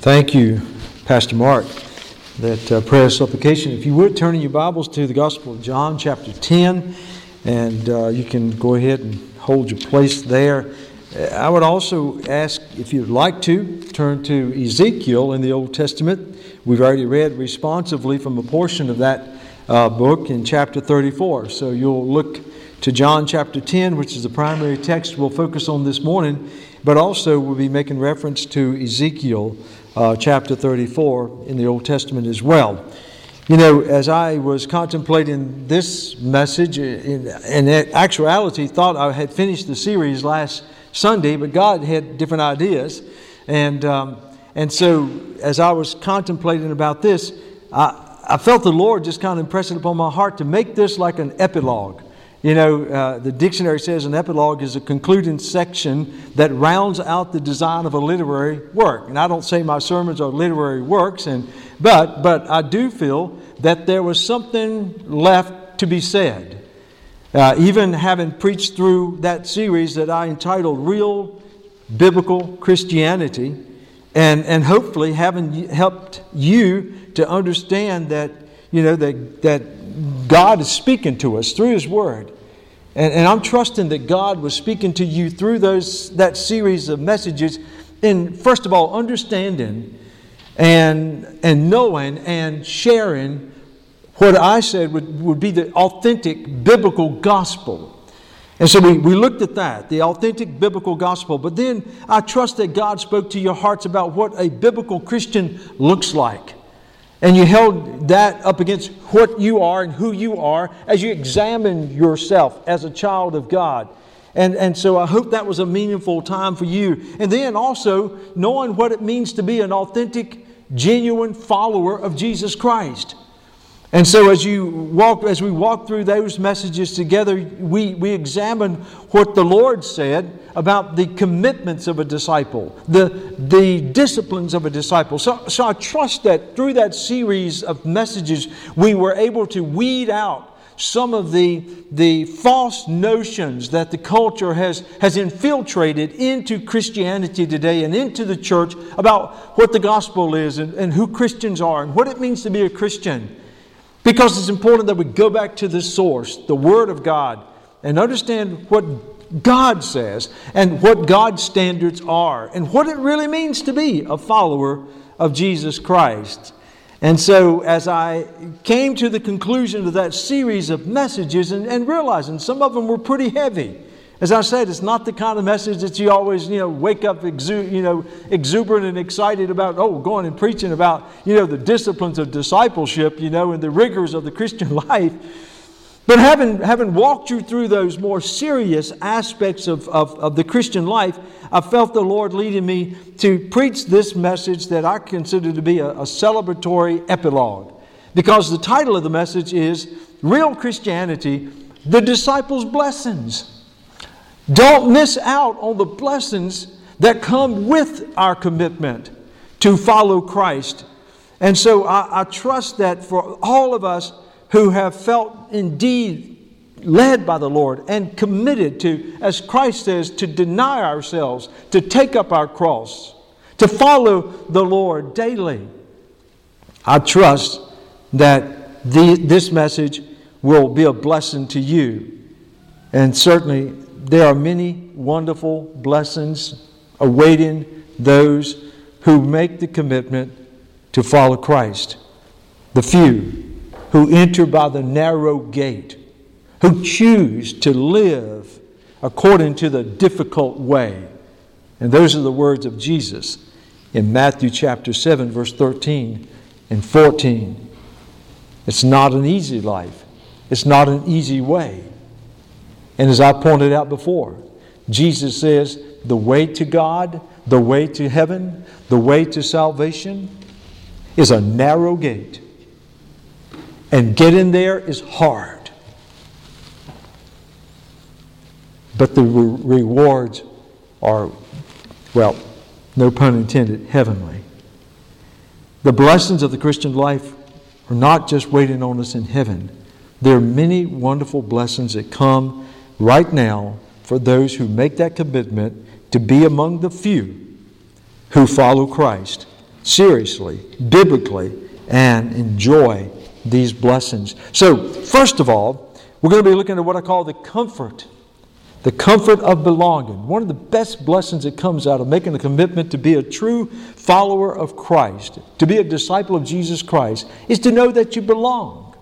Thank you, Pastor Mark. That uh, prayer supplication. If you would turn in your Bibles to the Gospel of John, chapter 10, and uh, you can go ahead and hold your place there. I would also ask if you'd like to turn to Ezekiel in the Old Testament. We've already read responsively from a portion of that uh, book in chapter 34. So you'll look to John chapter 10, which is the primary text we'll focus on this morning, but also we'll be making reference to Ezekiel uh, chapter 34 in the Old Testament as well. You know, as I was contemplating this message, in, in actuality, thought I had finished the series last Sunday, but God had different ideas. And, um, and so, as I was contemplating about this, I, I felt the Lord just kind of impress it upon my heart to make this like an epilogue. You know, uh, the dictionary says an epilogue is a concluding section that rounds out the design of a literary work. And I don't say my sermons are literary works, and, but, but I do feel that there was something left to be said. Uh, even having preached through that series that I entitled Real Biblical Christianity, and, and hopefully having helped you to understand that, you know, that, that God is speaking to us through His Word. And, and I'm trusting that God was speaking to you through those, that series of messages in, first of all, understanding and, and knowing and sharing what I said would, would be the authentic biblical gospel. And so we, we looked at that, the authentic biblical gospel. But then I trust that God spoke to your hearts about what a biblical Christian looks like. And you held that up against what you are and who you are as you examine yourself as a child of God. And, and so I hope that was a meaningful time for you. And then also knowing what it means to be an authentic, genuine follower of Jesus Christ. And so as you walk, as we walk through those messages together, we, we examine what the Lord said about the commitments of a disciple, the, the disciplines of a disciple. So, so I trust that through that series of messages, we were able to weed out some of the, the false notions that the culture has, has infiltrated into Christianity today and into the church about what the gospel is and, and who Christians are and what it means to be a Christian. Because it's important that we go back to the source, the Word of God, and understand what God says and what God's standards are and what it really means to be a follower of Jesus Christ. And so, as I came to the conclusion of that series of messages and, and realizing some of them were pretty heavy, as I said, it's not the kind of message that you always, you know, wake up, exu- you know, exuberant and excited about. Oh, going and preaching about, you know, the disciplines of discipleship, you know, and the rigors of the Christian life. But having, having walked you through those more serious aspects of, of, of the Christian life, I felt the Lord leading me to preach this message that I consider to be a, a celebratory epilogue. Because the title of the message is Real Christianity, the Disciples' Blessings. Don't miss out on the blessings that come with our commitment to follow Christ. And so I, I, trust that for all of us who have felt indeed led by the Lord and committed to, as Christ says, to deny ourselves, to take up our cross, to follow the Lord daily, I trust that the, this message will be a blessing to you. And certainly there are many wonderful blessings awaiting those who make the commitment to follow Christ. The few who enter by the narrow gate, who choose to live according to the difficult way. And those are the words of Jesus in Matthew chapter 7, verse 13 and 14. It's not an easy life, it's not an easy way. And as I pointed out before, Jesus says the way to God, the way to heaven, the way to salvation is a narrow gate. And getting there is hard. But the re- rewards are, well, no pun intended, heavenly. The blessings of the Christian life are not just waiting on us in heaven. There are many wonderful blessings that come right now for those who make that commitment to be among the few who follow Christ seriously, biblically, and enjoy these blessings. So, first of all, we're going to be looking at what I call the comfort. The comfort of belonging. One of the best blessings that comes out of making a commitment to be a true follower of Christ, to be a disciple of Jesus Christ, is to know that you belong.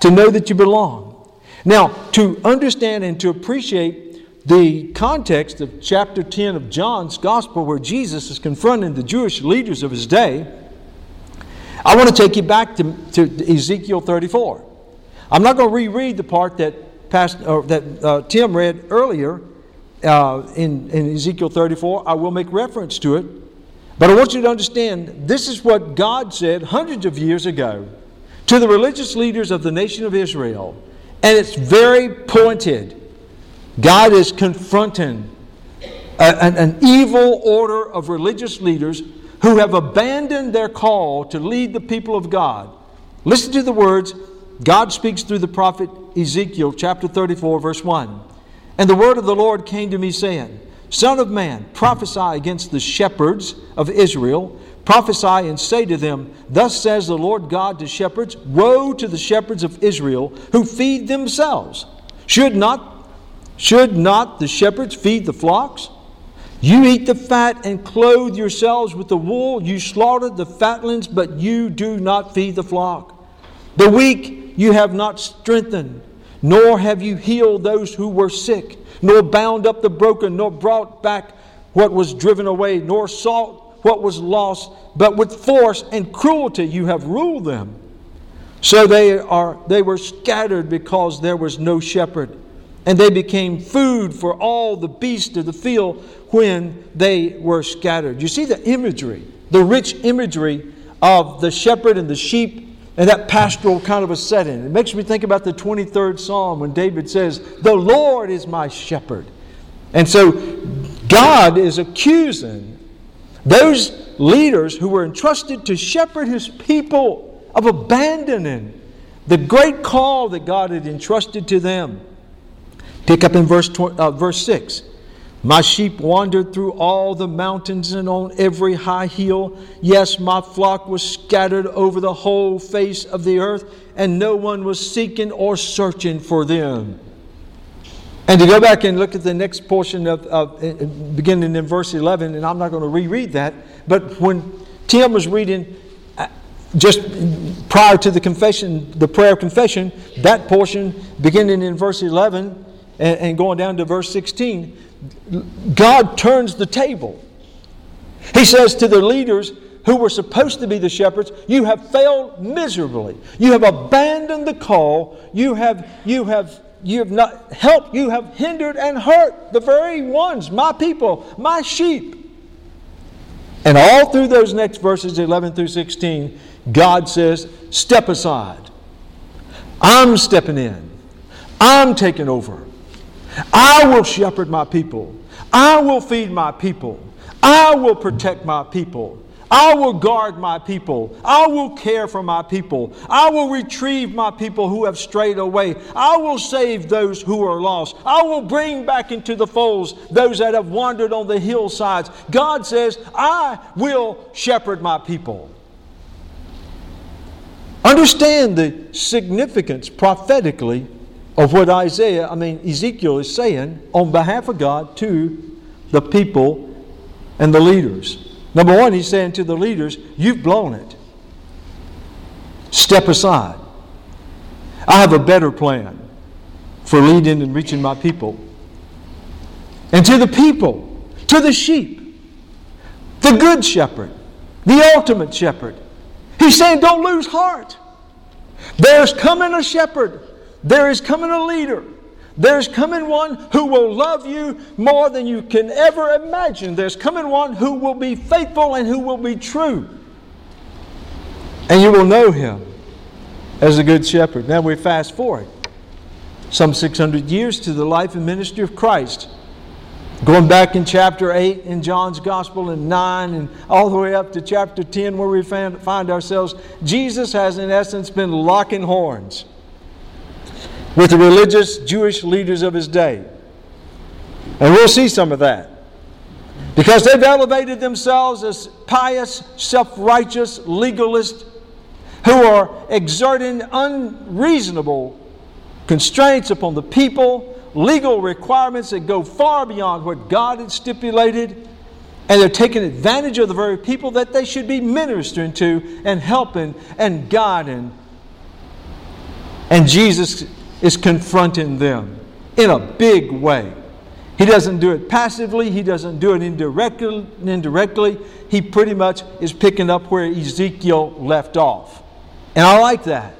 To know that you belong. Now, to understand and to appreciate the context of chapter 10 of John's Gospel, where Jesus is confronting the Jewish leaders of his day, I want to take you back to, to Ezekiel 34. I'm not going to reread the part that, past, that uh, Tim read earlier uh, in, in Ezekiel 34. I will make reference to it. But I want you to understand this is what God said hundreds of years ago to the religious leaders of the nation of Israel. And it's very pointed. God is confronting a, an, an evil order of religious leaders who have abandoned their call to lead the people of God. Listen to the words God speaks through the prophet Ezekiel, chapter 34, verse 1. And the word of the Lord came to me, saying, Son of man, prophesy against the shepherds of Israel. Prophesy and say to them, Thus says the Lord God to shepherds Woe to the shepherds of Israel who feed themselves. Should not, should not the shepherds feed the flocks? You eat the fat and clothe yourselves with the wool. You slaughter the fatlings, but you do not feed the flock. The weak you have not strengthened, nor have you healed those who were sick, nor bound up the broken, nor brought back what was driven away, nor sought what was lost, but with force and cruelty you have ruled them. So they, are, they were scattered because there was no shepherd, and they became food for all the beasts of the field when they were scattered. You see the imagery, the rich imagery of the shepherd and the sheep and that pastoral kind of a setting. It makes me think about the 23rd Psalm when David says, The Lord is my shepherd. And so God is accusing those leaders who were entrusted to shepherd his people of abandoning the great call that God had entrusted to them. Pick up in verse, uh, verse 6. My sheep wandered through all the mountains and on every high hill. Yes, my flock was scattered over the whole face of the earth, and no one was seeking or searching for them. And to go back and look at the next portion of, of beginning in verse 11, and I'm not going to reread that, but when Tim was reading uh, just prior to the confession, the prayer of confession, that portion beginning in verse 11 and, and going down to verse 16, God turns the table. He says to the leaders who were supposed to be the shepherds, You have failed miserably. You have abandoned the call. You have, you have, you have not helped. You have hindered and hurt the very ones, my people, my sheep. And all through those next verses, 11 through 16, God says, Step aside. I'm stepping in. I'm taking over. I will shepherd my people. I will feed my people. I will protect my people. I will guard my people. I will care for my people. I will retrieve my people who have strayed away. I will save those who are lost. I will bring back into the folds those that have wandered on the hillsides. God says, I will shepherd my people. Understand the significance prophetically of what Isaiah, I mean, Ezekiel is saying on behalf of God to the people and the leaders. Number one, he's saying to the leaders, You've blown it. Step aside. I have a better plan for leading and reaching my people. And to the people, to the sheep, the good shepherd, the ultimate shepherd, he's saying, Don't lose heart. There's coming a shepherd there is coming a leader. There's coming one who will love you more than you can ever imagine. There's coming one who will be faithful and who will be true. And you will know him as a good shepherd. Now we fast forward some 600 years to the life and ministry of Christ. Going back in chapter 8 in John's Gospel and 9 and all the way up to chapter 10 where we find, find ourselves, Jesus has in essence been locking horns with the religious Jewish leaders of his day. And we'll see some of that. Because they've elevated themselves as pious, self righteous legalists who are exerting unreasonable constraints upon the people, legal requirements that go far beyond what God had stipulated, and they're taking advantage of the very people that they should be ministering to and helping and guiding. And Jesus is confronting them in a big way. He doesn't do it passively, he doesn't do it indirectly, indirectly. He pretty much is picking up where Ezekiel left off. And I like that.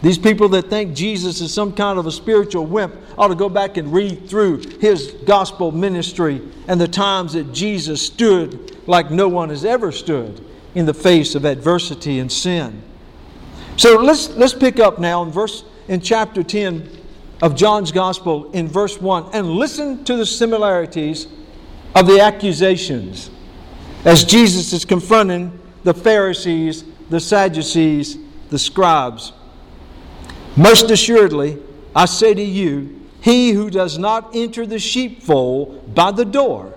These people that think Jesus is some kind of a spiritual wimp ought to go back and read through his gospel ministry and the times that Jesus stood like no one has ever stood in the face of adversity and sin. So let's, let's pick up now in verse in chapter 10 of John's Gospel in verse 1 and listen to the similarities of the accusations as Jesus is confronting the Pharisees, the Sadducees, the scribes. Most assuredly, I say to you, he who does not enter the sheepfold by the door,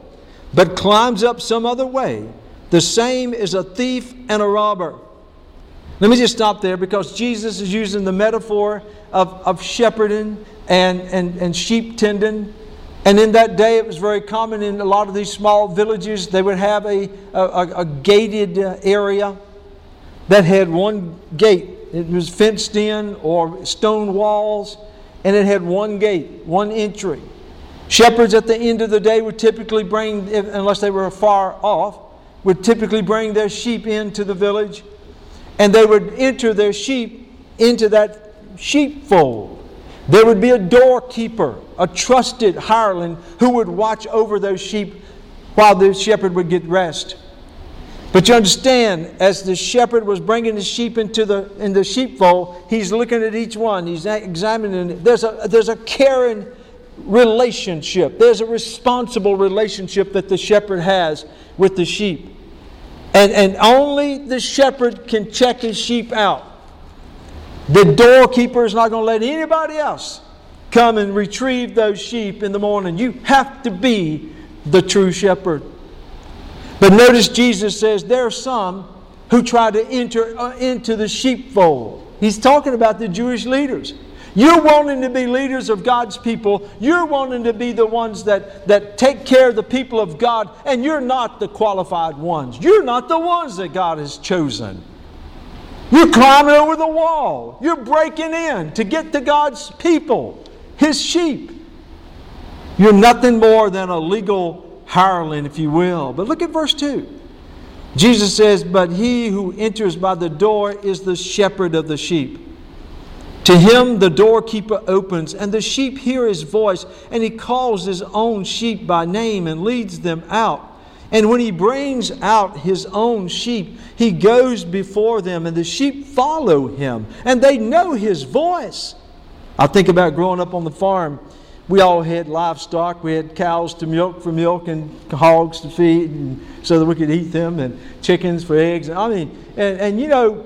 but climbs up some other way, the same is a thief and a robber. Let me just stop there because Jesus is using the metaphor of, of shepherding and, and, and sheep tending. And in that day, it was very common in a lot of these small villages, they would have a, a, a gated uh, area that had one gate. It was fenced in or stone walls, and it had one gate, one entry. Shepherds at the end of the day would typically bring, unless they were far off, would typically bring their sheep into the village, and they would enter their sheep into that sheepfold. There would be a doorkeeper, a trusted hireling who would watch over those sheep while the shepherd would get rest. But you understand, as the shepherd was bringing the sheep into the, in the sheepfold, he's looking at each one, he's examining it. There's a, there's a caring relationship, there's a responsible relationship that the shepherd has with the sheep. And, and only the shepherd can check his sheep out. The doorkeeper is not going to let anybody else come and retrieve those sheep in the morning. You have to be the true shepherd. But notice Jesus says there are some who try to enter uh, into the sheepfold. He's talking about the Jewish leaders. You're wanting to be leaders of God's people. You're wanting to be the ones that, that take care of the people of God, and you're not the qualified ones. You're not the ones that God has chosen. You're climbing over the wall. You're breaking in to get to God's people, His sheep. You're nothing more than a legal hireling, if you will. But look at verse 2. Jesus says, But he who enters by the door is the shepherd of the sheep. To him the doorkeeper opens, and the sheep hear his voice, and he calls his own sheep by name and leads them out. And when he brings out his own sheep, he goes before them, and the sheep follow him, and they know his voice. I think about growing up on the farm. We all had livestock. We had cows to milk for milk, and hogs to feed, and so that we could eat them, and chickens for eggs. I mean, and, and you know,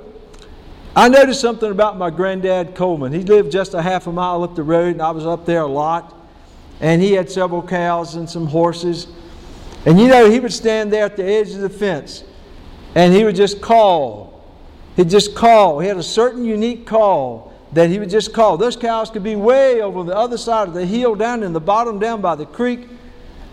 I noticed something about my granddad Coleman. He lived just a half a mile up the road, and I was up there a lot. And he had several cows and some horses. And you know, he would stand there at the edge of the fence and he would just call. He'd just call. He had a certain unique call that he would just call. Those cows could be way over the other side of the hill, down in the bottom, down by the creek,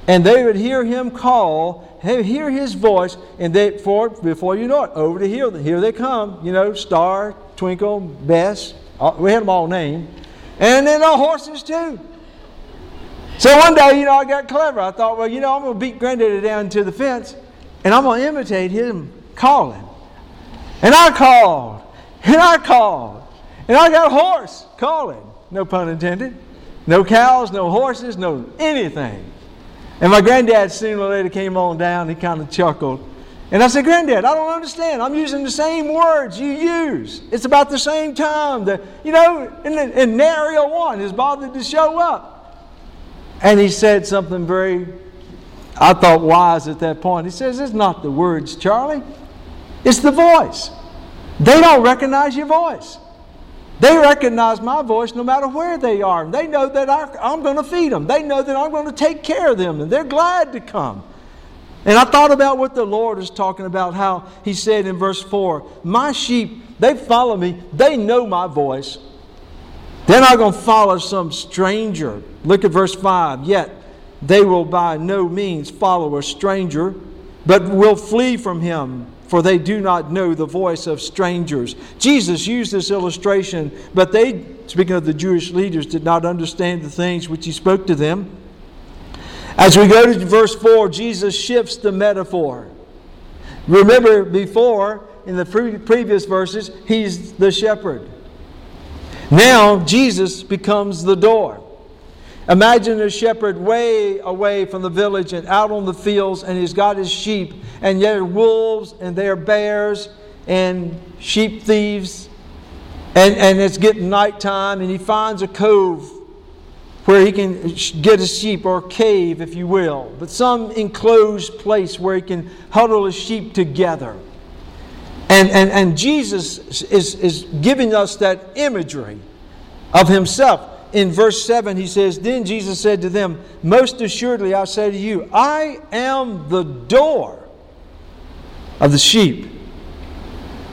and they would hear him call, hear his voice, and they, for, before you know it, over the hill, here they come. You know, Star, Twinkle, Bess, uh, we had them all named. And then the horses too. So one day, you know, I got clever. I thought, well, you know, I'm going to beat Granddaddy down to the fence and I'm going to imitate him calling. And I called, and I called, and I got a horse calling. No pun intended. No cows, no horses, no anything. And my granddad sooner or later came on down. He kind of chuckled. And I said, Granddad, I don't understand. I'm using the same words you use. It's about the same time. that you know, and, and nary one has bothered to show up. And he said something very, I thought, wise at that point. He says, It's not the words, Charlie, it's the voice. They don't recognize your voice. They recognize my voice no matter where they are. They know that I, am going to feed them. They know that I'm going to take care of them, and they're glad to come. And I thought about what the Lord is talking about, how He said in verse 4 My sheep, they follow me, they know my voice. They're not going to follow some stranger. Look at verse 5. Yet they will by no means follow a stranger, but will flee from him, for they do not know the voice of strangers. Jesus used this illustration, but they, speaking of the Jewish leaders, did not understand the things which he spoke to them. As we go to verse 4, Jesus shifts the metaphor. Remember before, in the previous verses, he's the shepherd. Now, Jesus becomes the door. Imagine a shepherd way away from the village and out on the fields, and he's got his sheep, and yet are wolves, and there are bears, and sheep thieves, and, and it's getting nighttime, and he finds a cove where he can get his sheep, or cave, if you will, but some enclosed place where he can huddle his sheep together. And, and, and Jesus is, is giving us that imagery of himself. In verse 7, he says, Then Jesus said to them, Most assuredly I say to you, I am the door of the sheep.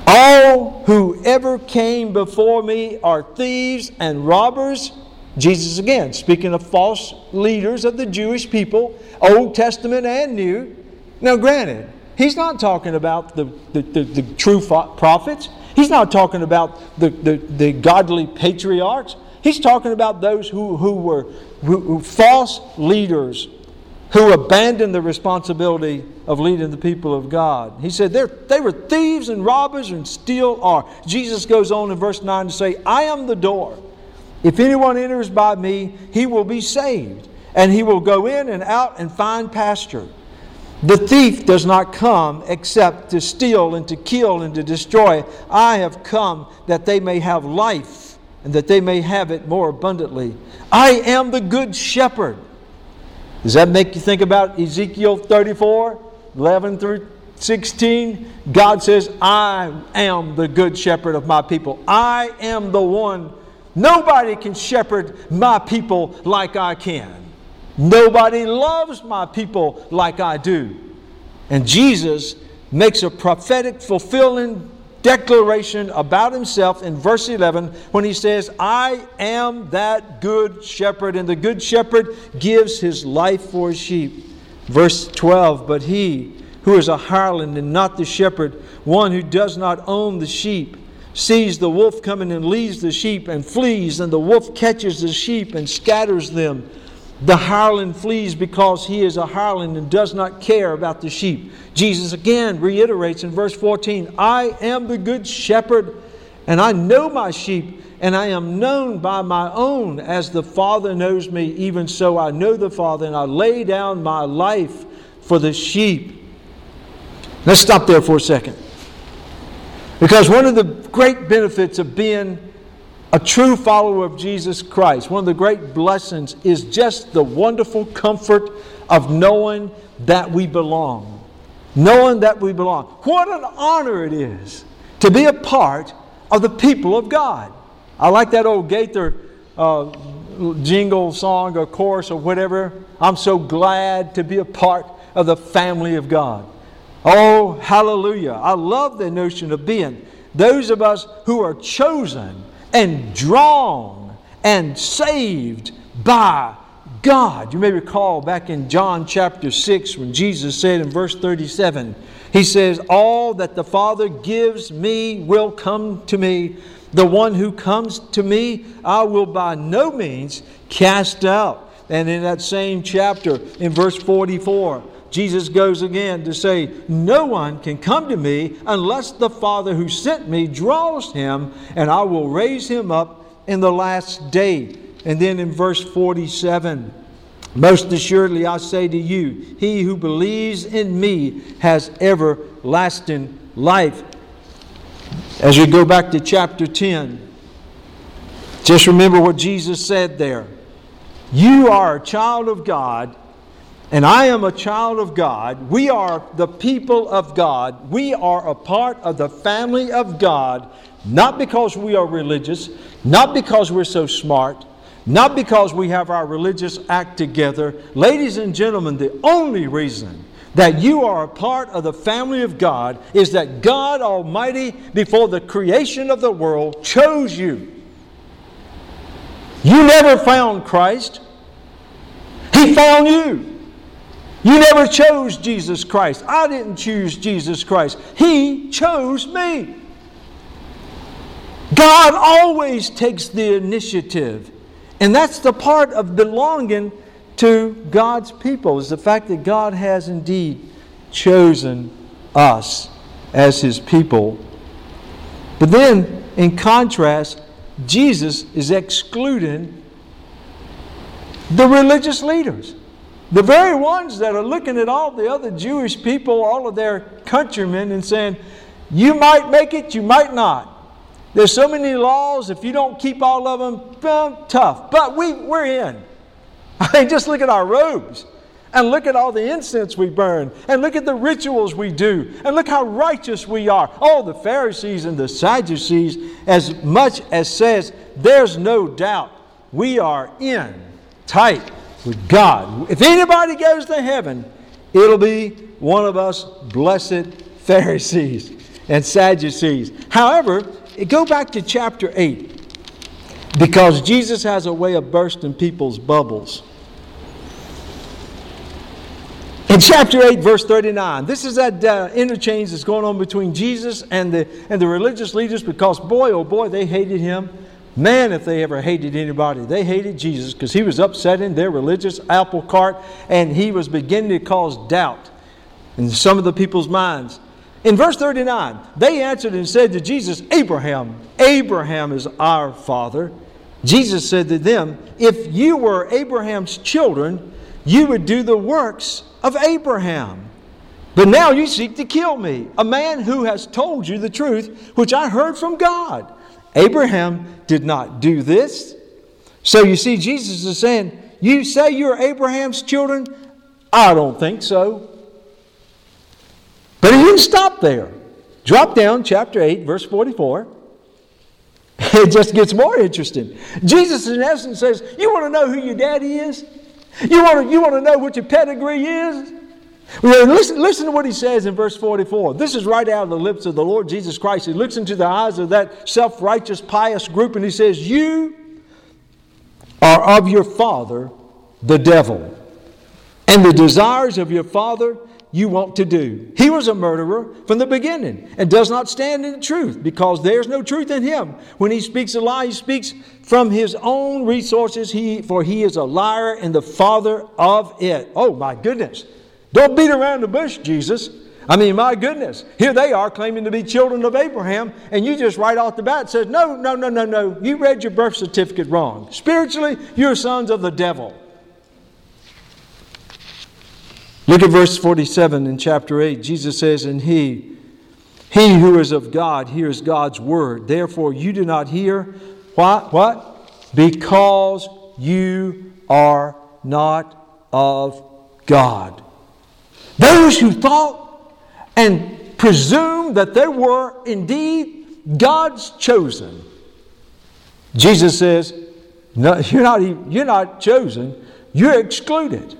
All who ever came before me are thieves and robbers Jesus, again, speaking of false leaders of the Jewish people, Old Testament and New. Now, granted, he's not talking about the, the, the, the true prophets, he's not talking about the, the, the godly patriarchs. He's talking about those who, who were who, who false leaders who abandoned the responsibility of leading the people of God. He said they were thieves and robbers and still are. Jesus goes on in verse 9 to say, I am the door. If anyone enters by me, he will be saved, and he will go in and out and find pasture. The thief does not come except to steal and to kill and to destroy. I have come that they may have life and that they may have it more abundantly. I am the good shepherd. Does that make you think about Ezekiel 34, 11 through 16? God says, I am the good shepherd of my people. I am the one Nobody can shepherd my people like I can. Nobody loves my people like I do. And Jesus makes a prophetic, fulfilling declaration about himself in verse 11 when he says, I am that good shepherd, and the good shepherd gives his life for his sheep. Verse 12, but he who is a hireling and not the shepherd, one who does not own the sheep, sees the wolf coming and leaves the sheep and flees, and the wolf catches the sheep and scatters them. The hireling flees because he is a hireling and does not care about the sheep. Jesus again reiterates in verse 14 I am the good shepherd, and I know my sheep, and I am known by my own. As the Father knows me, even so I know the Father, and I lay down my life for the sheep. Let's stop there for a second. Because one of the great benefits of being a true follower of Jesus Christ, one of the great blessings is just the wonderful comfort of knowing that we belong. Knowing that we belong. What an honor it is to be a part of the people of God. I like that old Gaither uh, jingle song or chorus or whatever. I'm so glad to be a part of the family of God. Oh, hallelujah. I love the notion of being those of us who are chosen and drawn and saved by God. You may recall back in John chapter 6 when Jesus said in verse 37, He says, All that the Father gives me will come to me. The one who comes to me, I will by no means cast out. And in that same chapter, in verse 44, Jesus goes again to say, No one can come to me unless the Father who sent me draws him, and I will raise him up in the last day. And then in verse 47, most assuredly I say to you, he who believes in me has everlasting life. As we go back to chapter 10, just remember what Jesus said there. You are a child of God and I am a child of God. We are the people of God. We are a part of the family of God, not because we are religious, not because we're so smart, not because we have our religious act together. Ladies and gentlemen, the only reason that you are a part of the family of God is that God Almighty, before the creation of the world, chose you. You never found Christ, He found you. You never chose Jesus Christ. I didn't choose Jesus Christ. He chose me. God always takes the initiative. And that's the part of belonging to God's people, is the fact that God has indeed chosen us as His people. But then, in contrast, Jesus is excluding the religious leaders. The very ones that are looking at all the other Jewish people, all of their countrymen, and saying, You might make it, you might not. There's so many laws, if you don't keep all of them, well, tough. But we, we're in. I mean, just look at our robes. And look at all the incense we burn. And look at the rituals we do. And look how righteous we are. Oh, the Pharisees and the Sadducees, as much as says, there's no doubt we are in tight with God. If anybody goes to heaven, it'll be one of us blessed Pharisees and Sadducees. However, go back to chapter 8 because Jesus has a way of bursting people's bubbles. In chapter 8, verse 39, this is that uh, interchange that's going on between Jesus and the, and the religious leaders because, boy, oh boy, they hated him. Man, if they ever hated anybody, they hated Jesus because he was upsetting their religious apple cart and he was beginning to cause doubt in some of the people's minds. In verse 39, they answered and said to Jesus, Abraham, Abraham is our father. Jesus said to them, If you were Abraham's children, you would do the works of Abraham. But now you seek to kill me, a man who has told you the truth, which I heard from God. Abraham did not do this. So you see, Jesus is saying, You say you're Abraham's children? I don't think so. But he didn't stop there. Drop down, chapter 8, verse 44. It just gets more interesting. Jesus, in essence, says, You want to know who your daddy is? You want to, you want to know what your pedigree is? Listen, listen to what he says in verse 44. This is right out of the lips of the Lord Jesus Christ. He looks into the eyes of that self righteous, pious group and he says, You are of your father, the devil, and the desires of your father you want to do. He was a murderer from the beginning and does not stand in the truth because there's no truth in him. When he speaks a lie, he speaks from his own resources, he, for he is a liar and the father of it. Oh, my goodness. Don't beat around the bush, Jesus. I mean, my goodness. Here they are claiming to be children of Abraham, and you just right off the bat says, No, no, no, no, no. You read your birth certificate wrong. Spiritually, you're sons of the devil. Look at verse 47 in chapter 8. Jesus says, And he, he who is of God, hears God's word. Therefore, you do not hear what? What? Because you are not of God. Those who thought and presumed that they were indeed God's chosen. Jesus says, no, you're, not, you're not chosen, you're excluded.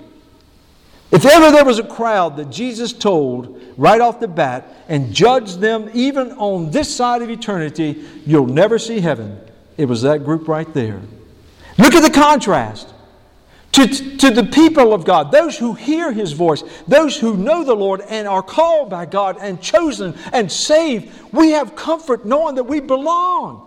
If ever there was a crowd that Jesus told right off the bat and judged them even on this side of eternity, you'll never see heaven, it was that group right there. Look at the contrast. To, to the people of God, those who hear His voice, those who know the Lord and are called by God and chosen and saved, we have comfort knowing that we belong.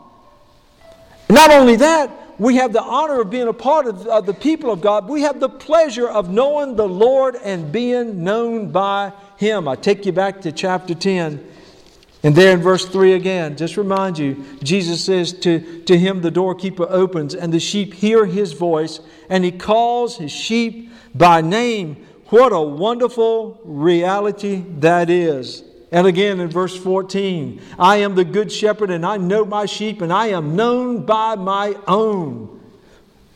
Not only that, we have the honor of being a part of, of the people of God. We have the pleasure of knowing the Lord and being known by Him. I take you back to chapter 10. And there in verse 3 again, just remind you, Jesus says, to, to him the doorkeeper opens, and the sheep hear his voice, and he calls his sheep by name. What a wonderful reality that is. And again in verse 14, I am the good shepherd and I know my sheep and I am known by my own.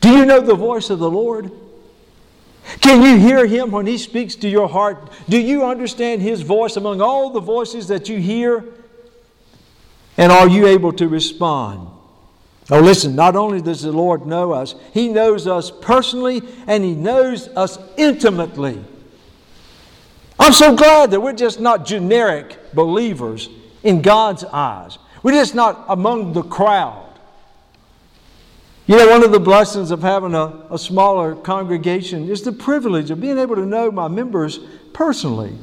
Do you know the voice of the Lord? Can you hear him when he speaks to your heart? Do you understand his voice among all the voices that you hear? And are you able to respond? Oh, listen, not only does the Lord know us, he knows us personally and he knows us intimately. I'm so glad that we're just not generic believers in God's eyes. We're just not among the crowd. You know, one of the blessings of having a, a smaller congregation is the privilege of being able to know my members personally.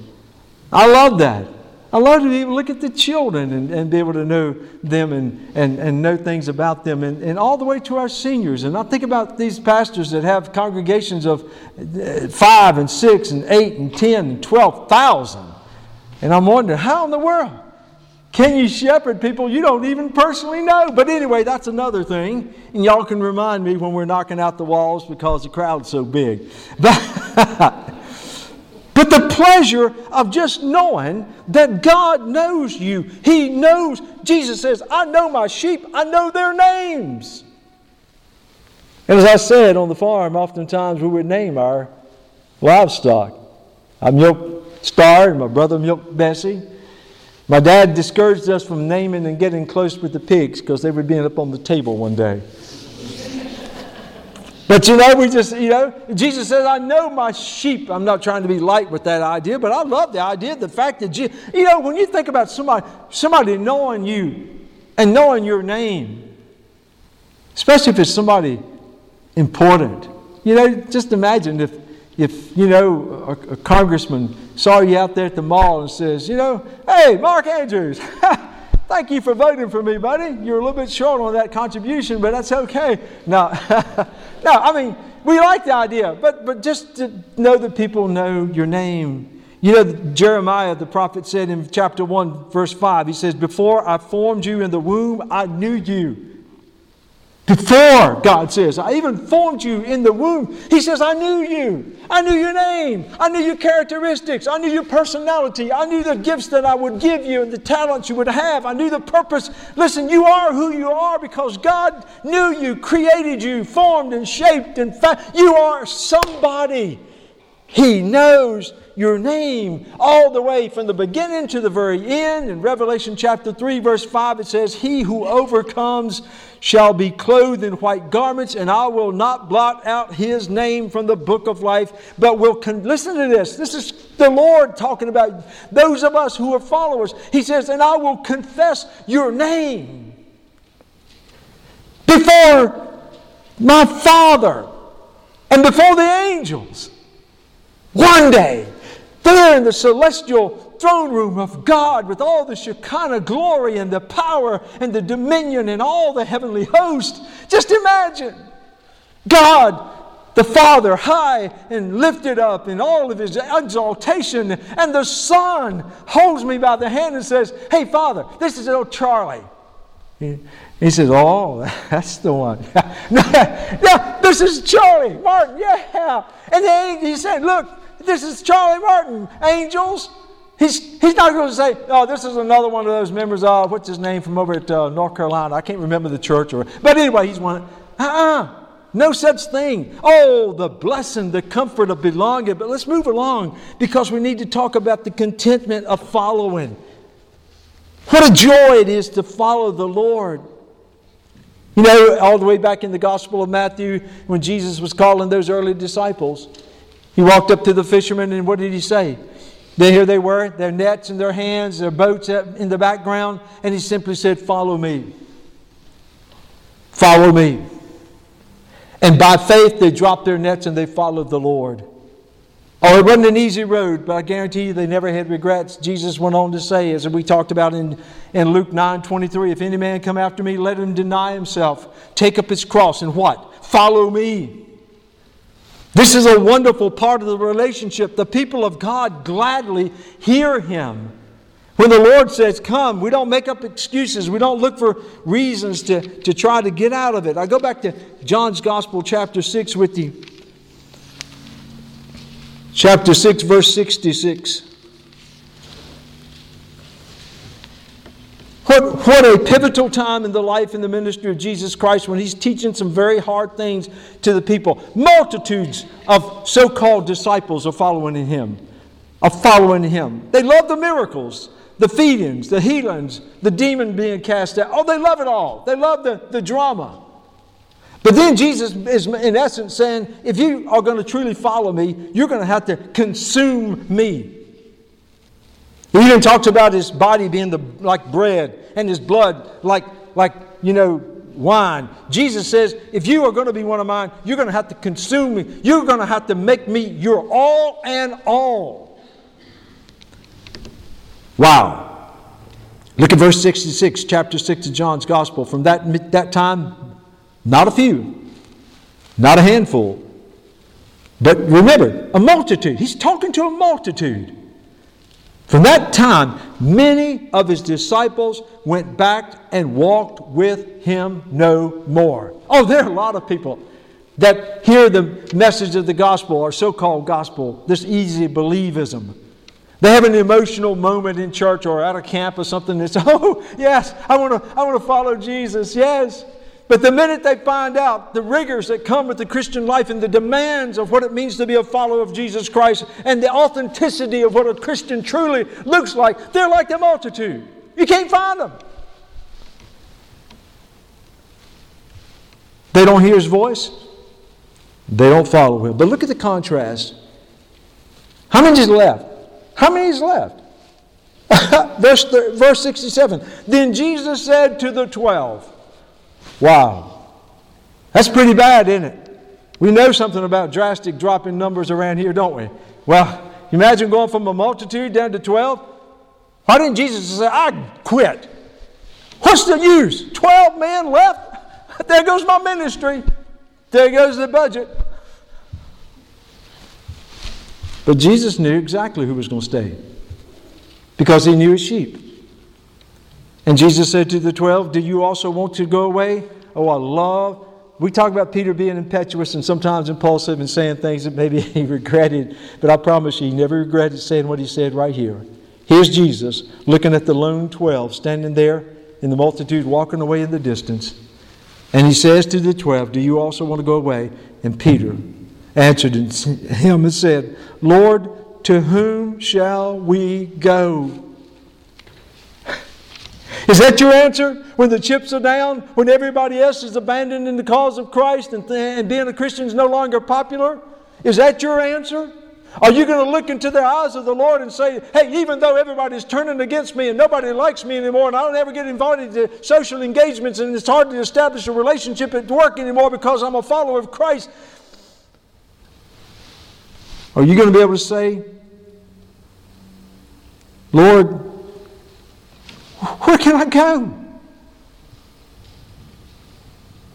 I love that. I love to be able to look at the children and, and be able to know them and, and, and know things about them, and, and all the way to our seniors. And I think about these pastors that have congregations of uh, five and six and eight and ten and twelve thousand. And I'm wondering, how in the world can you shepherd people you don't even personally know? But anyway, that's another thing. And y'all can remind me when we're knocking out the walls because the crowd's so big. But, but the pleasure of just knowing that God knows you. He knows. Jesus says, I know my sheep, I know their names. And as I said on the farm, oftentimes we would name our livestock. I milk Star, and my brother milked Bessie. My dad discouraged us from naming and getting close with the pigs because they would be up on the table one day. But you know, we just, you know, Jesus says, I know my sheep. I'm not trying to be light with that idea, but I love the idea, the fact that, you, you know, when you think about somebody, somebody knowing you and knowing your name, especially if it's somebody important, you know, just imagine if, if you know, a, a congressman saw you out there at the mall and says, you know, hey, Mark Andrews, Thank you for voting for me, buddy. You're a little bit short on that contribution, but that's okay. No, no, I mean, we like the idea, but, but just to know that people know your name. You know, Jeremiah, the prophet, said in chapter 1, verse 5, he says, Before I formed you in the womb, I knew you. Before, God says, I even formed you in the womb. He says, I knew you. I knew your name. I knew your characteristics. I knew your personality. I knew the gifts that I would give you and the talents you would have. I knew the purpose. Listen, you are who you are because God knew you, created you, formed and shaped. In fact, you are somebody. He knows your name all the way from the beginning to the very end. In Revelation chapter 3, verse 5, it says, He who overcomes shall be clothed in white garments, and I will not blot out his name from the book of life, but will con- listen to this. This is the Lord talking about those of us who are followers. He says, And I will confess your name before my Father and before the angels. One day, there in the celestial throne room of God with all the Shekinah glory and the power and the dominion and all the heavenly host. Just imagine God, the Father, high and lifted up in all of his exaltation, and the Son holds me by the hand and says, Hey, Father, this is little Charlie. He, he says, Oh, that's the one. no, this is Charlie Martin, yeah. And then he said, Look, this is Charlie Martin, angels. He's, he's not going to say, oh, this is another one of those members of, what's his name from over at uh, North Carolina? I can't remember the church. or But anyway, he's one. Uh-uh. No such thing. Oh, the blessing, the comfort of belonging. But let's move along because we need to talk about the contentment of following. What a joy it is to follow the Lord. You know, all the way back in the Gospel of Matthew, when Jesus was calling those early disciples, he walked up to the fishermen and what did he say? Then here they were, their nets in their hands, their boats in the background, and he simply said, Follow me. Follow me. And by faith, they dropped their nets and they followed the Lord. Oh, it wasn't an easy road, but I guarantee you they never had regrets. Jesus went on to say, as we talked about in, in Luke 9 23, if any man come after me, let him deny himself, take up his cross, and what? Follow me. This is a wonderful part of the relationship. The people of God gladly hear him. When the Lord says, Come, we don't make up excuses. We don't look for reasons to, to try to get out of it. I go back to John's Gospel, chapter 6, with you. Chapter 6, verse 66. What, what a pivotal time in the life and the ministry of Jesus Christ when he's teaching some very hard things to the people. Multitudes of so called disciples are following him, are following him. They love the miracles, the feedings, the healings, the demon being cast out. Oh, they love it all. They love the, the drama. But then Jesus is, in essence, saying, if you are going to truly follow me, you're going to have to consume me. He even talks about his body being the, like bread and his blood like, like, you know, wine. Jesus says, if you are going to be one of mine, you're going to have to consume me. You're going to have to make me your all and all. Wow. Look at verse 66, chapter 6 of John's Gospel. From that, that time, not a few, not a handful, but remember, a multitude. He's talking to a multitude. From that time, many of his disciples went back and walked with him no more. Oh, there are a lot of people that hear the message of the gospel or so called gospel, this easy believism. They have an emotional moment in church or at a camp or something say, Oh, yes, I want to I want to follow Jesus. Yes. But the minute they find out the rigors that come with the Christian life and the demands of what it means to be a follower of Jesus Christ and the authenticity of what a Christian truly looks like, they're like the multitude. You can't find them. They don't hear his voice, they don't follow him. But look at the contrast. How many is left? How many is left? verse, verse 67 Then Jesus said to the twelve, Wow. That's pretty bad, isn't it? We know something about drastic drop in numbers around here, don't we? Well, imagine going from a multitude down to 12. Why didn't Jesus say, I quit? What's the use? 12 men left? There goes my ministry. There goes the budget. But Jesus knew exactly who was going to stay because he knew his sheep. And Jesus said to the twelve, Do you also want to go away? Oh, I love. We talk about Peter being impetuous and sometimes impulsive and saying things that maybe he regretted, but I promise you, he never regretted saying what he said right here. Here's Jesus looking at the lone twelve standing there in the multitude, walking away in the distance. And he says to the twelve, Do you also want to go away? And Peter answered him and said, Lord, to whom shall we go? Is that your answer when the chips are down, when everybody else is abandoning the cause of Christ and, th- and being a Christian is no longer popular? Is that your answer? Are you going to look into the eyes of the Lord and say, hey, even though everybody's turning against me and nobody likes me anymore and I don't ever get invited to social engagements and it's hard to establish a relationship at work anymore because I'm a follower of Christ, are you going to be able to say, Lord, where can I go?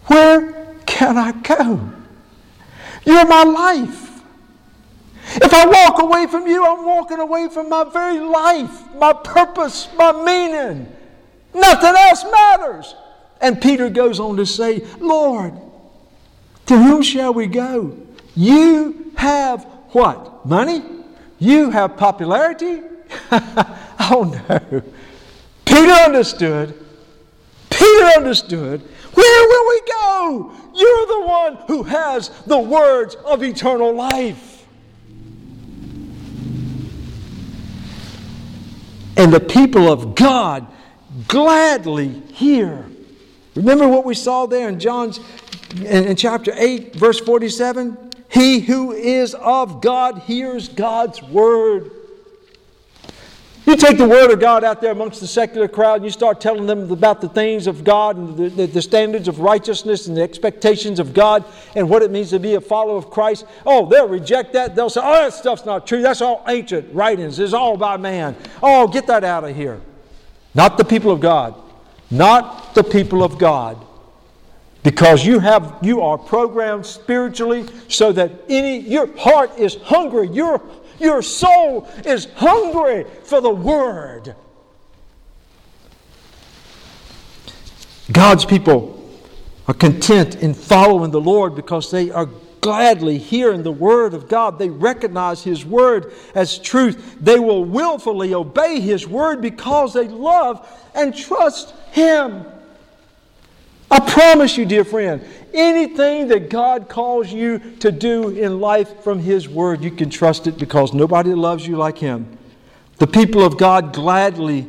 Where can I go? You're my life. If I walk away from you, I'm walking away from my very life, my purpose, my meaning. Nothing else matters. And Peter goes on to say, Lord, to whom shall we go? You have what? Money? You have popularity? oh no. Peter understood. Peter understood. Where will we go? You're the one who has the words of eternal life. And the people of God gladly hear. Remember what we saw there in John's in, chapter 8, verse 47? He who is of God hears God's word. You take the Word of God out there amongst the secular crowd and you start telling them about the things of God and the, the, the, standards of righteousness and the expectations of God and what it means to be a follower of Christ. Oh, they'll reject that. They'll say, oh, that stuff's not true. That's all ancient writings. It's all by man. Oh, get that out of here. Not the people of God. Not the people of God. Because you have you are programmed spiritually so that any your heart is hungry. Your your soul is hungry for the Word. God's people are content in following the Lord because they are gladly hearing the Word of God. They recognize His Word as truth. They will willfully obey His Word because they love and trust Him. I promise you, dear friend, anything that God calls you to do in life from His Word, you can trust it because nobody loves you like Him. The people of God gladly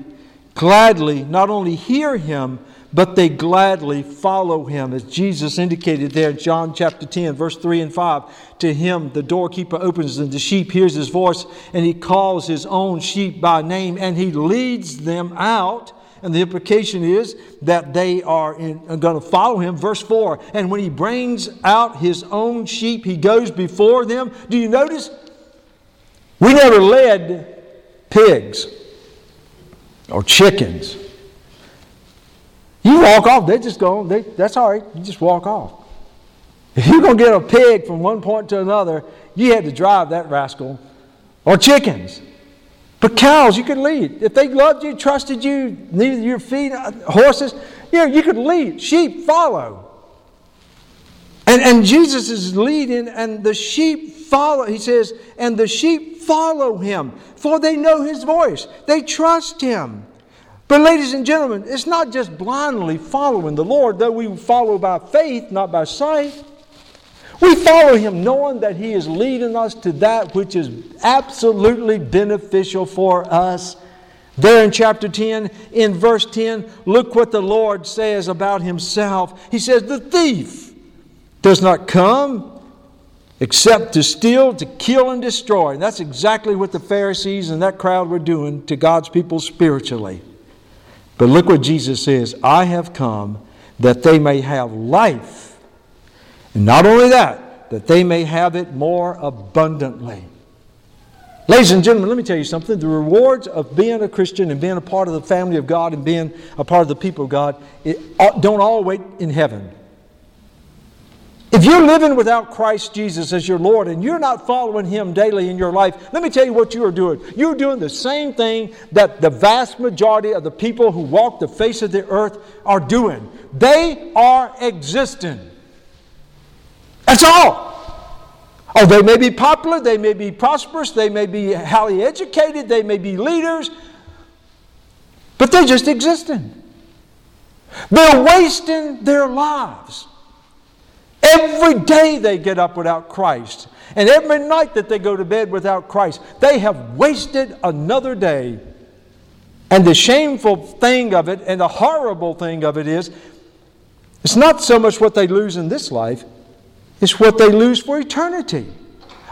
gladly not only hear him, but they gladly follow him, as Jesus indicated there in John chapter 10, verse 3 and 5. To him, the doorkeeper opens, and the sheep hears his voice, and he calls his own sheep by name, and he leads them out. And the implication is that they are, are going to follow him. Verse 4 And when he brings out his own sheep, he goes before them. Do you notice? We never led pigs or chickens you walk off, they just go, they, that's all right, you just walk off. If you're going to get a pig from one point to another, you had to drive that rascal. Or chickens. But cows, you could lead. If they loved you, trusted you, needed your feet, horses, you know, you could lead. Sheep follow. And, and Jesus is leading, and the sheep follow. He says, and the sheep follow him, for they know his voice. They trust him. But, ladies and gentlemen, it's not just blindly following the Lord, though we follow by faith, not by sight. We follow Him knowing that He is leading us to that which is absolutely beneficial for us. There in chapter 10, in verse 10, look what the Lord says about Himself. He says, The thief does not come except to steal, to kill, and destroy. And that's exactly what the Pharisees and that crowd were doing to God's people spiritually. But look what Jesus says I have come that they may have life. And not only that, that they may have it more abundantly. Ladies and gentlemen, let me tell you something. The rewards of being a Christian and being a part of the family of God and being a part of the people of God don't all wait in heaven. If you're living without Christ Jesus as your Lord and you're not following Him daily in your life, let me tell you what you are doing. You're doing the same thing that the vast majority of the people who walk the face of the earth are doing. They are existing. That's all. Oh, they may be popular, they may be prosperous, they may be highly educated, they may be leaders, but they're just existing. They're wasting their lives. Every day they get up without Christ. And every night that they go to bed without Christ, they have wasted another day. And the shameful thing of it and the horrible thing of it is, it's not so much what they lose in this life, it's what they lose for eternity.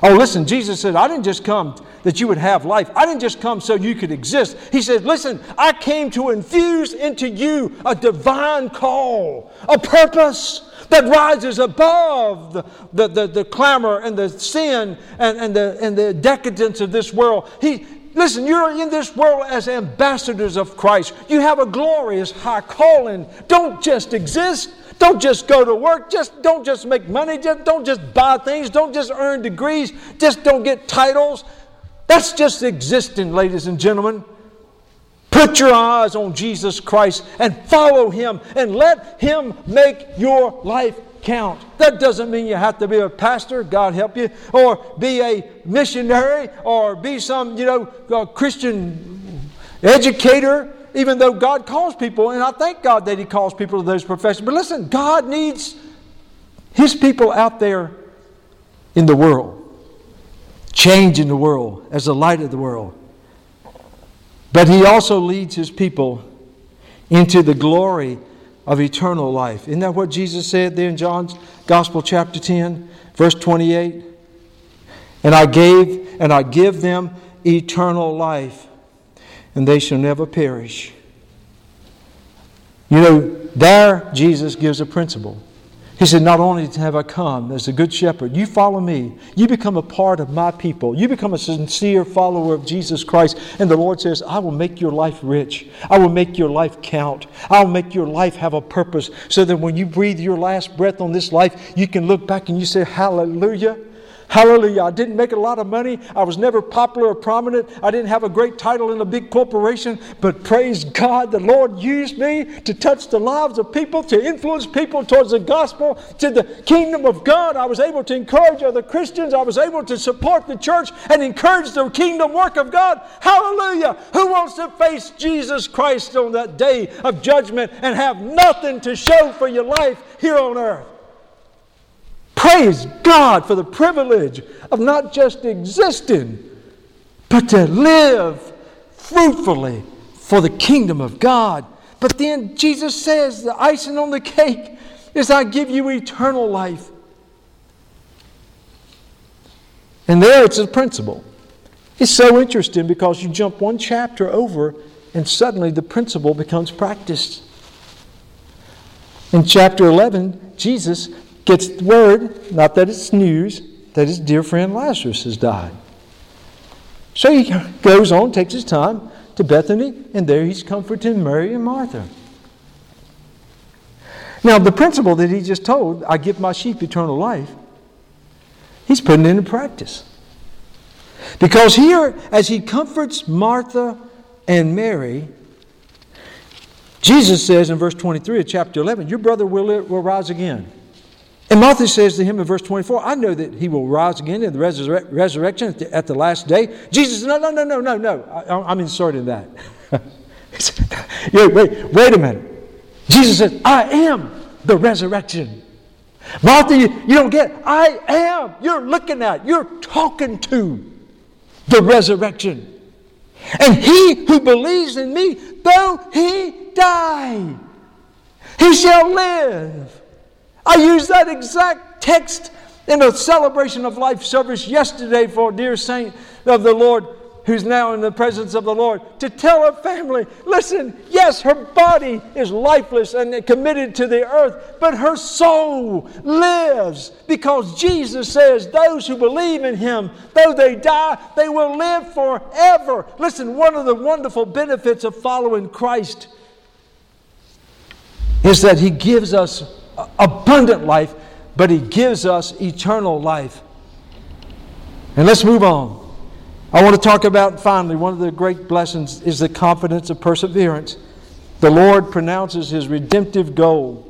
Oh, listen, Jesus said, I didn't just come that you would have life. I didn't just come so you could exist. He said, Listen, I came to infuse into you a divine call, a purpose that rises above the, the, the, the clamor and the sin and, and, the, and the decadence of this world. He, listen, you're in this world as ambassadors of Christ. You have a glorious high calling. Don't just exist. Don't just go to work. Just don't just make money. Just don't just buy things. Don't just earn degrees. Just don't get titles. That's just existing, ladies and gentlemen. Put your eyes on Jesus Christ and follow Him and let Him make your life count. That doesn't mean you have to be a pastor, God help you, or be a missionary, or be some, you know, Christian educator, even though God calls people, and I thank God that He calls people to those professions. But listen, God needs His people out there in the world, changing the world as the light of the world. But he also leads his people into the glory of eternal life. Isn't that what Jesus said there in John's Gospel, chapter 10, verse 28? And I gave, and I give them eternal life, and they shall never perish. You know, there Jesus gives a principle. He said, Not only have I come as a good shepherd, you follow me. You become a part of my people. You become a sincere follower of Jesus Christ. And the Lord says, I will make your life rich. I will make your life count. I'll make your life have a purpose so that when you breathe your last breath on this life, you can look back and you say, Hallelujah. Hallelujah. I didn't make a lot of money. I was never popular or prominent. I didn't have a great title in a big corporation. But praise God, the Lord used me to touch the lives of people, to influence people towards the gospel, to the kingdom of God. I was able to encourage other Christians. I was able to support the church and encourage the kingdom work of God. Hallelujah. Who wants to face Jesus Christ on that day of judgment and have nothing to show for your life here on earth? Praise God for the privilege of not just existing, but to live fruitfully, for the kingdom of God. But then Jesus says the icing on the cake is I give you eternal life. And there it's a principle. It's so interesting because you jump one chapter over and suddenly the principle becomes practiced. In chapter 11, Jesus gets word, not that it's news, that his dear friend Lazarus has died. So he goes on, takes his time to Bethany, and there he's comforting Mary and Martha. Now, the principle that he just told, I give my sheep eternal life, he's putting it into practice. Because here, as he comforts Martha and Mary, Jesus says in verse 23 of chapter 11, Your brother will, will rise again. And Martha says to him in verse 24, I know that he will rise again in the resur- resurrection at the, at the, last day. Jesus says, No, no, no, no, no, no. I, am inserting that. wait, wait a minute. Jesus says, I am the resurrection. Martha, you, you don't get, I am. You're looking at, you're talking to the resurrection. And he who believes in me, though he die, he shall live. I used that exact text in a celebration of life service yesterday for a dear saint of the Lord who's now in the presence of the Lord, to tell her family, listen, yes, her body is lifeless and committed to the earth, but her soul lives because Jesus says those who believe in him, though they die, they will live forever. Listen, one of the wonderful benefits of following Christ is that he gives us abundant life, but he gives us eternal life. And let's move on. I want to talk about finally one of the great blessings is the confidence of perseverance. The Lord pronounces his redemptive goal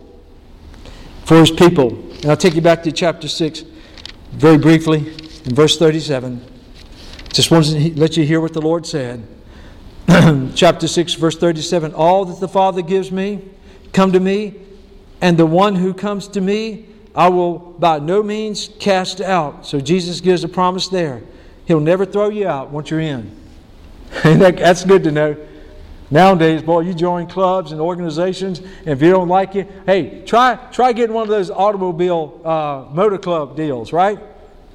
for his people. And I'll take you back to chapter 6 very briefly in verse 37. Just want to let you hear what the Lord said. chapter 6, verse 37 All that the Father gives me, come to me, and the one who comes to me, I will by no means cast out. So Jesus gives a promise there. He'll never throw you out once you're in. and That's good to know. Nowadays, boy, you join clubs and organizations, and if you don't like it, hey, try try getting one of those automobile uh, motor club deals, right?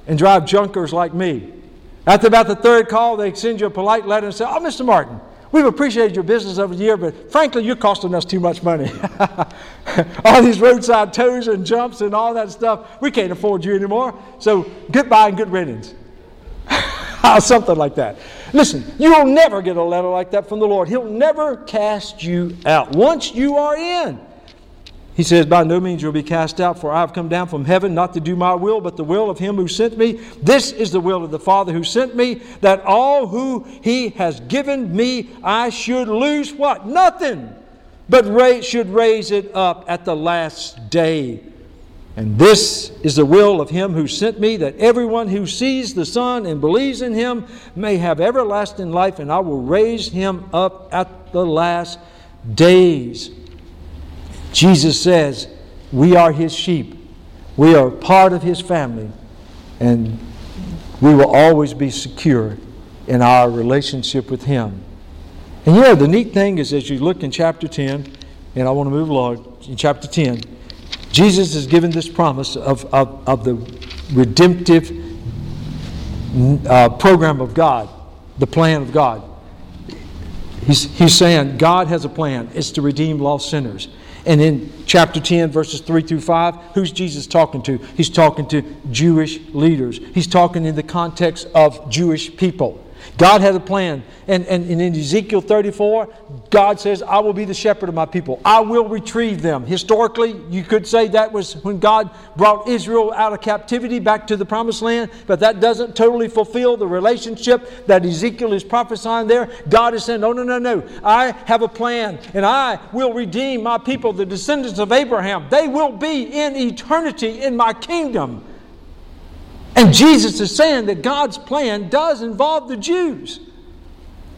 And drive junkers like me. After about the third call, they send you a polite letter and say, "Oh, Mr. Martin, we've appreciated your business over the year, but frankly, you're costing us too much money. all these roadside tows and jumps and all that stuff, we can't afford you anymore. So goodbye and good riddance." Something like that. Listen, you'll never get a letter like that from the Lord. He'll never cast you out. Once you are in, he says, By no means you'll be cast out, for I have come down from heaven not to do my will, but the will of him who sent me. This is the will of the Father who sent me, that all who he has given me I should lose what? Nothing, but raise, should raise it up at the last day. And this is the will of him who sent me, that everyone who sees the Son and believes in him may have everlasting life, and I will raise him up at the last days. Jesus says, We are his sheep. We are part of his family, and we will always be secure in our relationship with him. And you know, the neat thing is as you look in chapter 10, and I want to move along, in chapter 10, Jesus has given this promise of, of, of the redemptive uh, program of God, the plan of God. He's, he's saying God has a plan. It's to redeem lost sinners. And in chapter 10, verses 3 through 5, who's Jesus talking to? He's talking to Jewish leaders. He's talking in the context of Jewish people. God has a plan. And, and, and, in Ezekiel 34, God says, I will be the shepherd of my people. I will retrieve them. Historically, you could say that was when God brought Israel out of captivity back to the promised land, but that doesn't totally fulfill the relationship that Ezekiel is prophesying there. God is saying, No, no, no, no. I have a plan, and I will redeem my people, the descendants of Abraham. They will be in eternity in my kingdom. And Jesus is saying that God's plan does involve the Jews.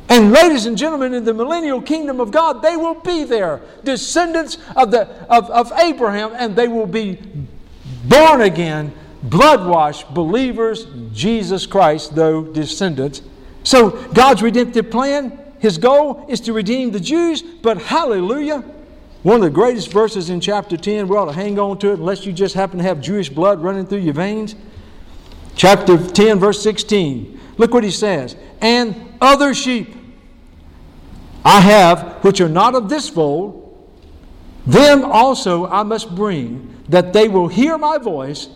And ladies and gentlemen, in the millennial kingdom of God, they will be there, descendants of, the, of, of Abraham, and they will be born again, blood washed believers, Jesus Christ, though descendants. So God's redemptive plan his goal is to redeem the Jews, but hallelujah. One of the greatest verses in chapter 10, we ought to hang on to it unless you just happen to have Jewish blood running through your veins. Chapter 10, verse 16. Look what he says. And other sheep I have which are not of this fold, them also I must bring, that they will hear my voice,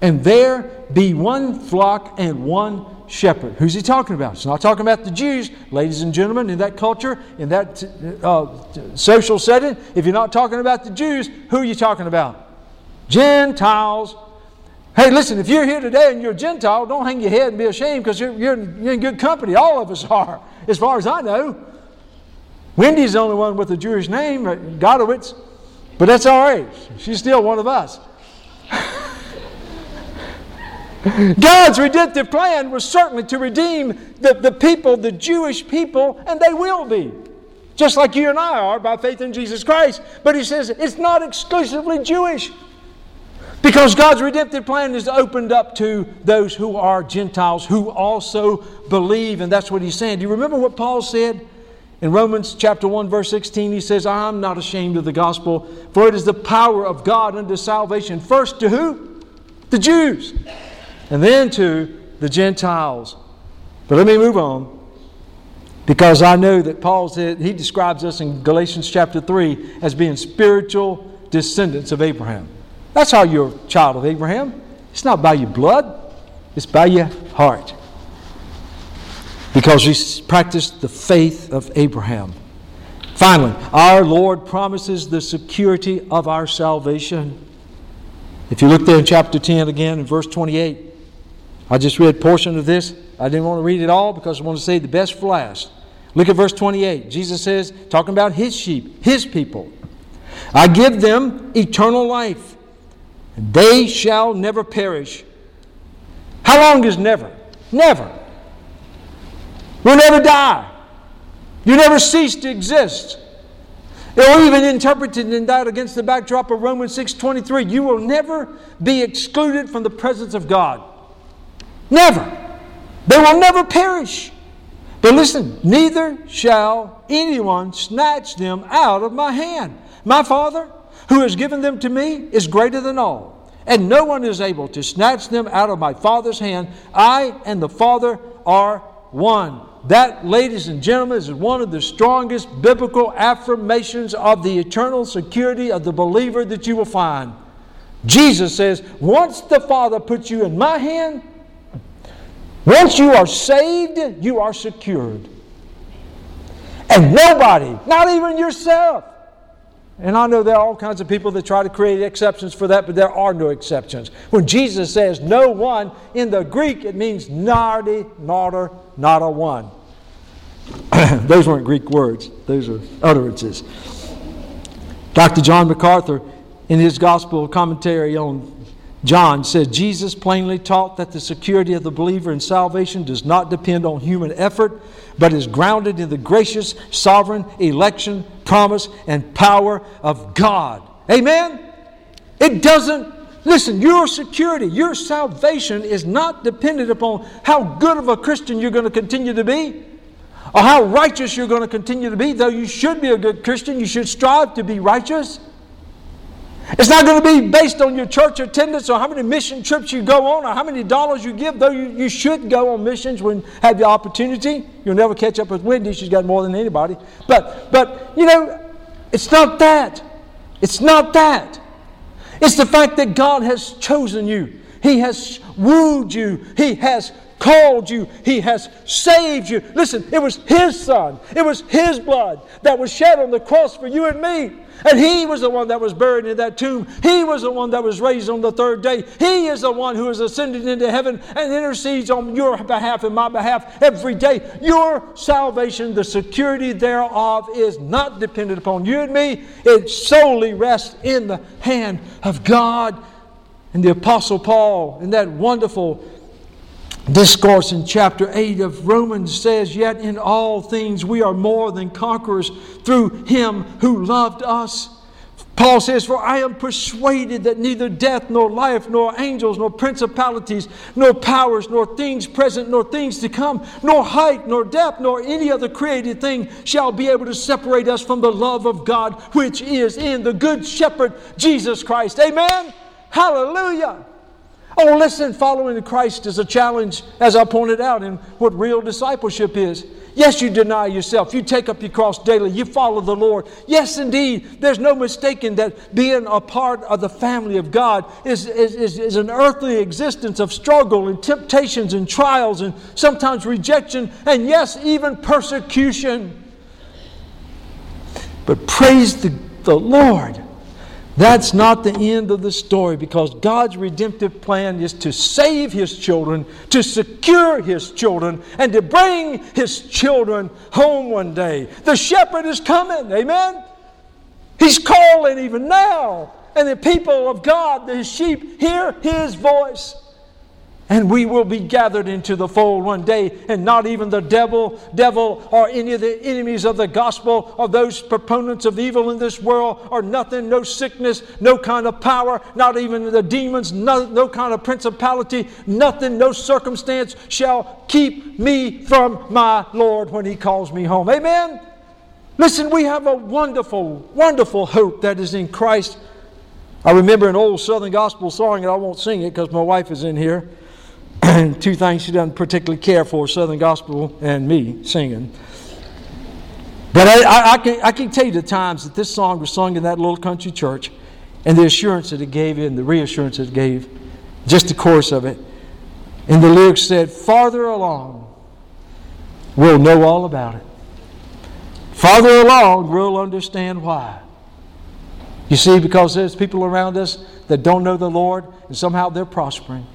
and there be one flock and one shepherd. Who's he talking about? He's not talking about the Jews, ladies and gentlemen, in that culture, in that uh, social setting. If you're not talking about the Jews, who are you talking about? Gentiles. Hey, listen, if you're here today and you're a Gentile, don't hang your head and be ashamed because you're, you're, you're in good company. All of us are, as far as I know. Wendy's the only one with a Jewish name, uh, Godowitz, but that's all right. She's still one of us. God's redemptive plan was certainly to redeem the, the people, the Jewish people, and they will be. Just like you and I are by faith in Jesus Christ. But he says it's not exclusively Jewish. Because God's redemptive plan is opened up to those who are Gentiles who also believe, and that's what he's saying. Do you remember what Paul said? In Romans chapter 1, verse 16, he says, I'm not ashamed of the gospel, for it is the power of God unto salvation. First to who? The Jews and then to the Gentiles. But let me move on because I know that Paul said, he describes us in Galatians chapter 3 as being spiritual descendants of Abraham. That's how you're a child of Abraham. It's not by your blood, it's by your heart. Because you practiced the faith of Abraham. Finally, our Lord promises the security of our salvation. If you look there in chapter 10 again, in verse 28, I just read a portion of this. I didn't want to read it all because I want to say the best for last. Look at verse 28. Jesus says, talking about his sheep, his people. I give them eternal life, they shall never perish. How long is never? Never. We'll never die. You never cease to exist. Or even interpreted in that against the backdrop of Romans 6.23, you will never be excluded from the presence of God. Never. They will never perish. But listen, neither shall anyone snatch them out of my hand. My Father, who has given them to me, is greater than all, and no one is able to snatch them out of my Father's hand. I and the Father are one. That, ladies and gentlemen, is one of the strongest biblical affirmations of the eternal security of the believer that you will find. Jesus says, Once the Father puts you in my hand, once you are saved, you are secured. And nobody, not even yourself, and I know there are all kinds of people that try to create exceptions for that, but there are no exceptions. When Jesus says no one, in the Greek it means nardi, narder, not a one. those weren't Greek words, those are utterances. Dr. John MacArthur, in his gospel commentary on John said Jesus plainly taught that the security of the believer in salvation does not depend on human effort, but is grounded in the gracious, sovereign election, promise, and power of God. Amen? It doesn't, listen, your security, your salvation is not dependent upon how good of a Christian you're going to continue to be or how righteous you're going to continue to be. Though you should be a good Christian, you should strive to be righteous. It's not going to be based on your church attendance or how many mission trips you go on or how many dollars you give, though you, you should go on missions when have the opportunity. You'll never catch up with Wendy, she's got more than anybody. But, but you know, it's not that. It's not that. It's the fact that God has chosen you. He has wooed you. He has called you. He has saved you. Listen, it was His Son, it was His blood that was shed on the cross for you and me. And He was the one that was buried in that tomb. He was the one that was raised on the third day. He is the one who has ascended into heaven and intercedes on your behalf and my behalf every day. Your salvation, the security thereof, is not dependent upon you and me. It solely rests in the hand of God. And the Apostle Paul, in that wonderful discourse in chapter 8 of Romans says, Yet in all things we are more than conquerors through him who loved us. Paul says, For I am persuaded that neither death, nor life, nor angels, nor principalities, nor powers, nor things present, nor things to come, nor height, nor depth, nor any other created thing shall be able to separate us from the love of God which is in the Good Shepherd, Jesus Christ. Amen? Hallelujah. Oh, listen, following Christ is a challenge, as I pointed out, in what real discipleship is. Yes, you deny yourself. You take up your cross daily. You follow the Lord. Yes, indeed. There's no mistaking that being a part of the family of God is, is, is, is an earthly existence of struggle and temptations and trials and sometimes rejection and, yes, even persecution. But praise the, the Lord that's not the end of the story because God's redemptive plan is to save His children, to secure His children, and to bring His children home one day. The shepherd is coming, amen? He's calling even now. And the people of God, the sheep, hear His voice and we will be gathered into the fold one day and not even the devil devil or any of the enemies of the gospel or those proponents of evil in this world or nothing no sickness no kind of power not even the demons no, no kind of principality nothing no circumstance shall keep me from my lord when he calls me home. Amen? Listen we have a wonderful wonderful hope that is in christ. I remember an old southern gospel song and i won't sing it because my wife is in here two things she doesn't particularly care for Southern Gospel and me singing. But I, I, I, can, I can tell you the times that this song was sung in that little country church and the assurance that it gave you and the reassurance it gave, just the chorus of it. And the lyrics said, Farther along, we'll know all about it. Farther along, we'll understand why. You see, because there's people around us that don't know the Lord and somehow they're prospering.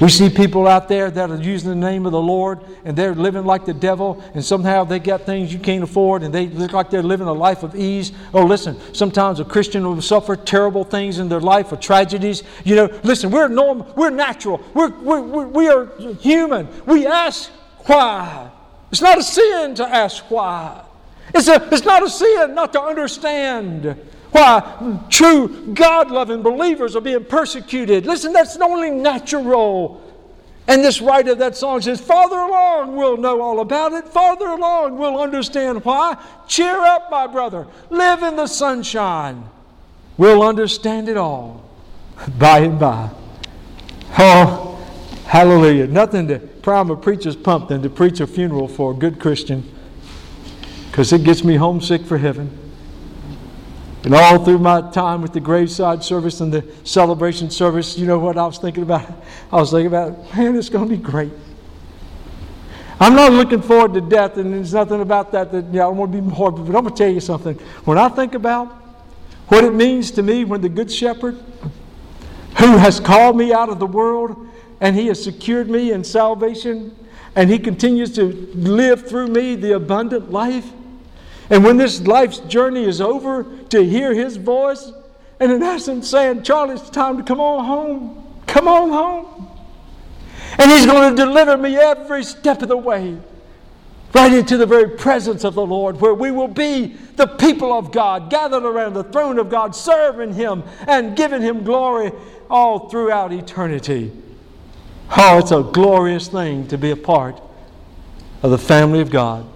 We see people out there that are using the name of the Lord and they're living like the devil, and somehow they got things you can't afford and they look like they're living a life of ease. Oh, listen, sometimes a Christian will suffer terrible things in their life or tragedies. You know, listen, we're normal, we're natural, we're, we're, we're we are human. We ask why. It's not a sin to ask why. It's, a, it's not a sin not to understand. Why true God loving believers are being persecuted. Listen, that's only natural. And this writer of that song says, Farther along, we'll know all about it. Farther along, we'll understand why. Cheer up, my brother. Live in the sunshine. We'll understand it all by and by. Oh, hallelujah. Nothing to prime a preacher's pump than to preach a funeral for a good Christian because it gets me homesick for heaven. And all through my time with the graveside service and the celebration service, you know what I was thinking about? I was thinking about, man, it's going to be great. I'm not looking forward to death, and there's nothing about that that yeah, I don't want to be morbid, but I'm going to tell you something. When I think about what it means to me when the Good Shepherd, who has called me out of the world and he has secured me in salvation, and he continues to live through me the abundant life, and when this life's journey is over, to hear his voice, and in essence saying, Charlie, it's time to come on home. Come on home. And he's going to deliver me every step of the way, right into the very presence of the Lord, where we will be the people of God, gathered around the throne of God, serving him and giving him glory all throughout eternity. Oh, it's a glorious thing to be a part of the family of God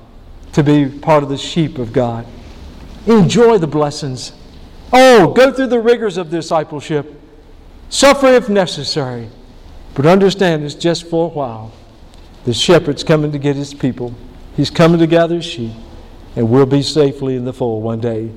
to be part of the sheep of God. Enjoy the blessings. Oh, go through the rigors of discipleship. Suffer if necessary. But understand it's just for a while. The shepherd's coming to get his people. He's coming to gather his sheep, and we'll be safely in the fold one day.